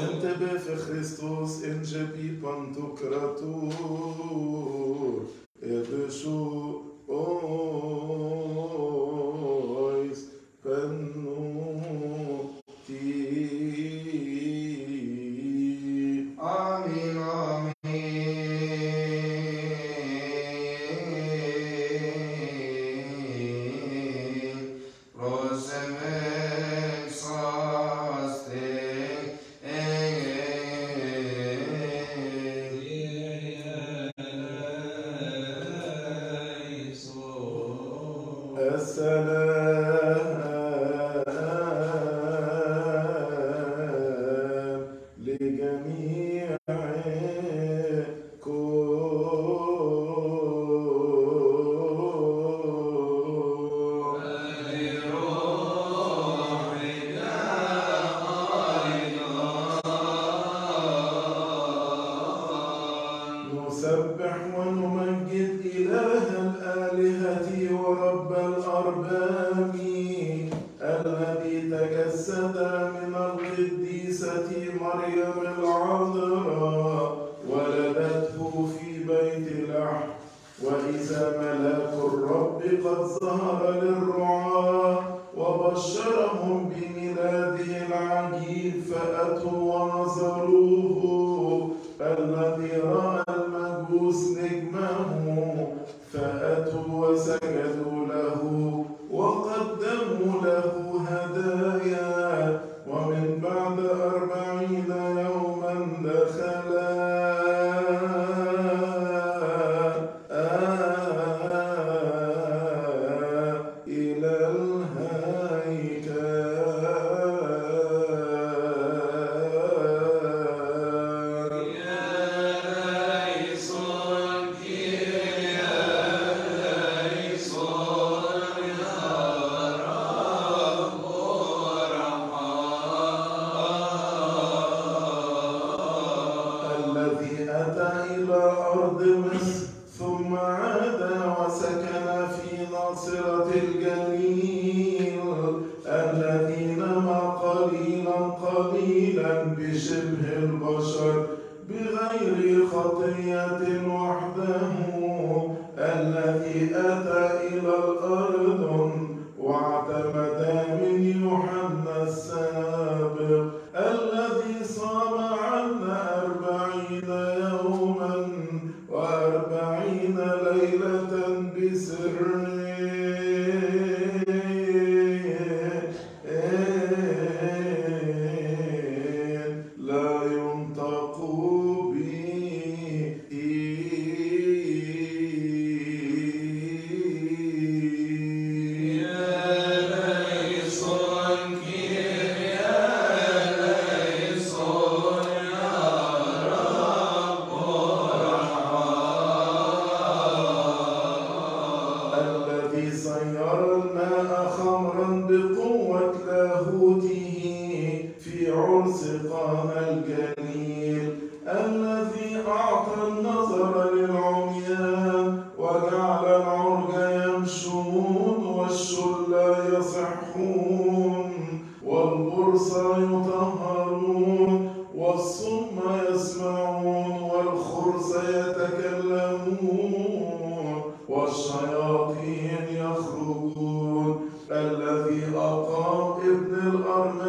انتبه في خريستوس انجبي بانتوكراتور بشو اويس بنو آمين آمين روز الذي إلى الأرض سقام الكنير الذي أعطى النظر للعميان وجعل العرج يمشون والشل يصحون والبرص يطهرون والصم يسمعون والخرس يتكلمون والشياطين يخرجون الذي أقام ابن الأرنب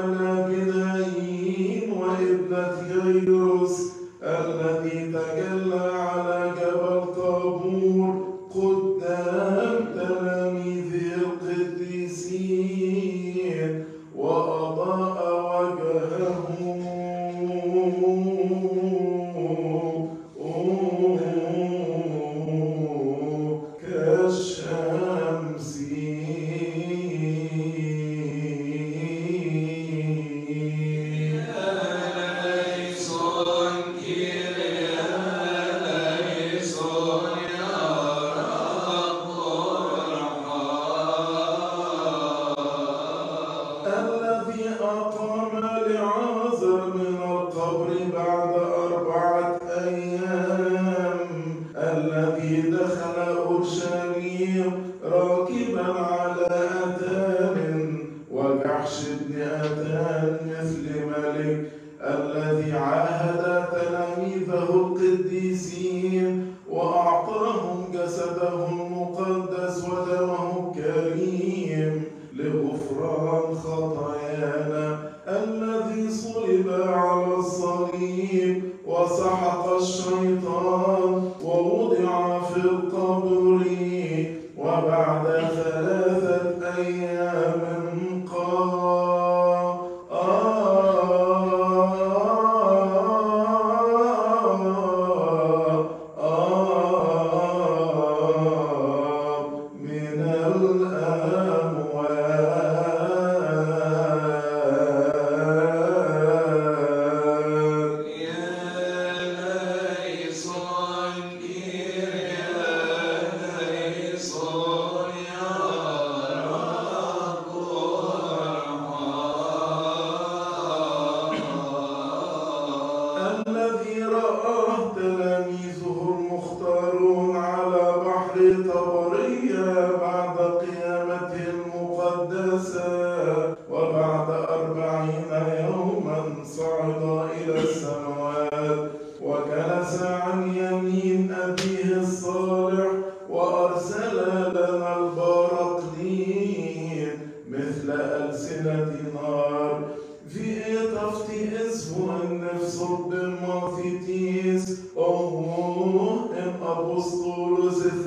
وسحق الشمس الخبرية بعد قيامة مقدسة وبعد أربعين يوما صعد إلى السماوات وجلس عن يمين أبيه الصالح وأرسل لنا البارقين مثل ألسنة نار. في طفتي اسمه النفس الدماثيتيس أوه أم الثاني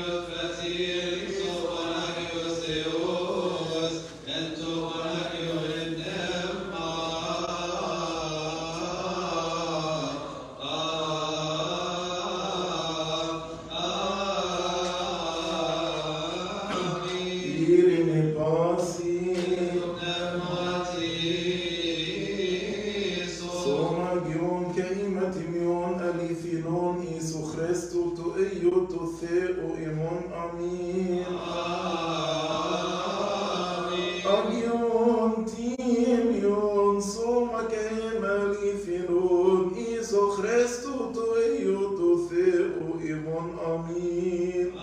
eio tu theo imon Amin. Agion timion soma keim alithinon Isu Christu tu eio tu theo imon Amin.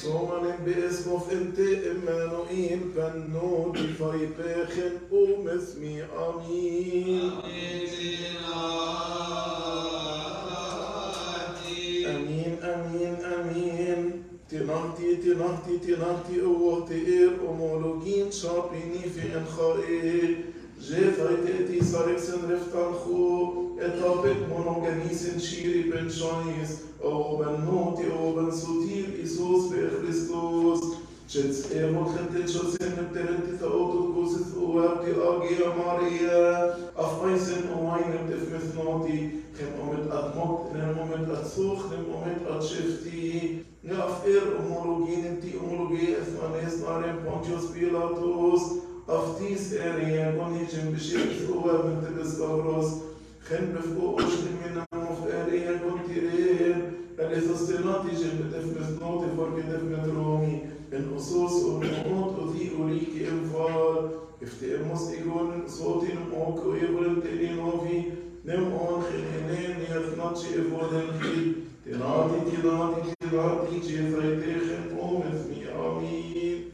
Somanen beesmof inte Emmanuel Benno Tifai Pechen نهتی تی نهتی تی نهتی أو تی ایر امولوگین چاپی نی فی ان خواهی جه فایتی تی سارک سن رفتان خو اتاپک منوگنیسن چیری پنچانیس أو بن نوتی أو بن سوتیر ایسوس به خریستوس چت ایمو خنده چو سن نبترنتی تا أو تو کوسیس أو اپتی آگی اماریا افمای سن أو مای نبتف مثنوتی خیم امید ات مکت نم امید ات سوخ نم امید ات شفتی. Nem er homologien ti homologie ethmanes narem Pontius Pilatus, af tis er iagonicem bishit uva mentebes Gauros, chen befo oshlim minam of er iagon tirer, Elethostelatijem betefmet note for betefmet Romi, en usus umot uthi uliki emfal, افتئمس إيجون صوتين موك ويبرن تلينوفي نم أون خلينين يثناتش إفودن Terwijl ik je vrij tegen me, met mij, amen.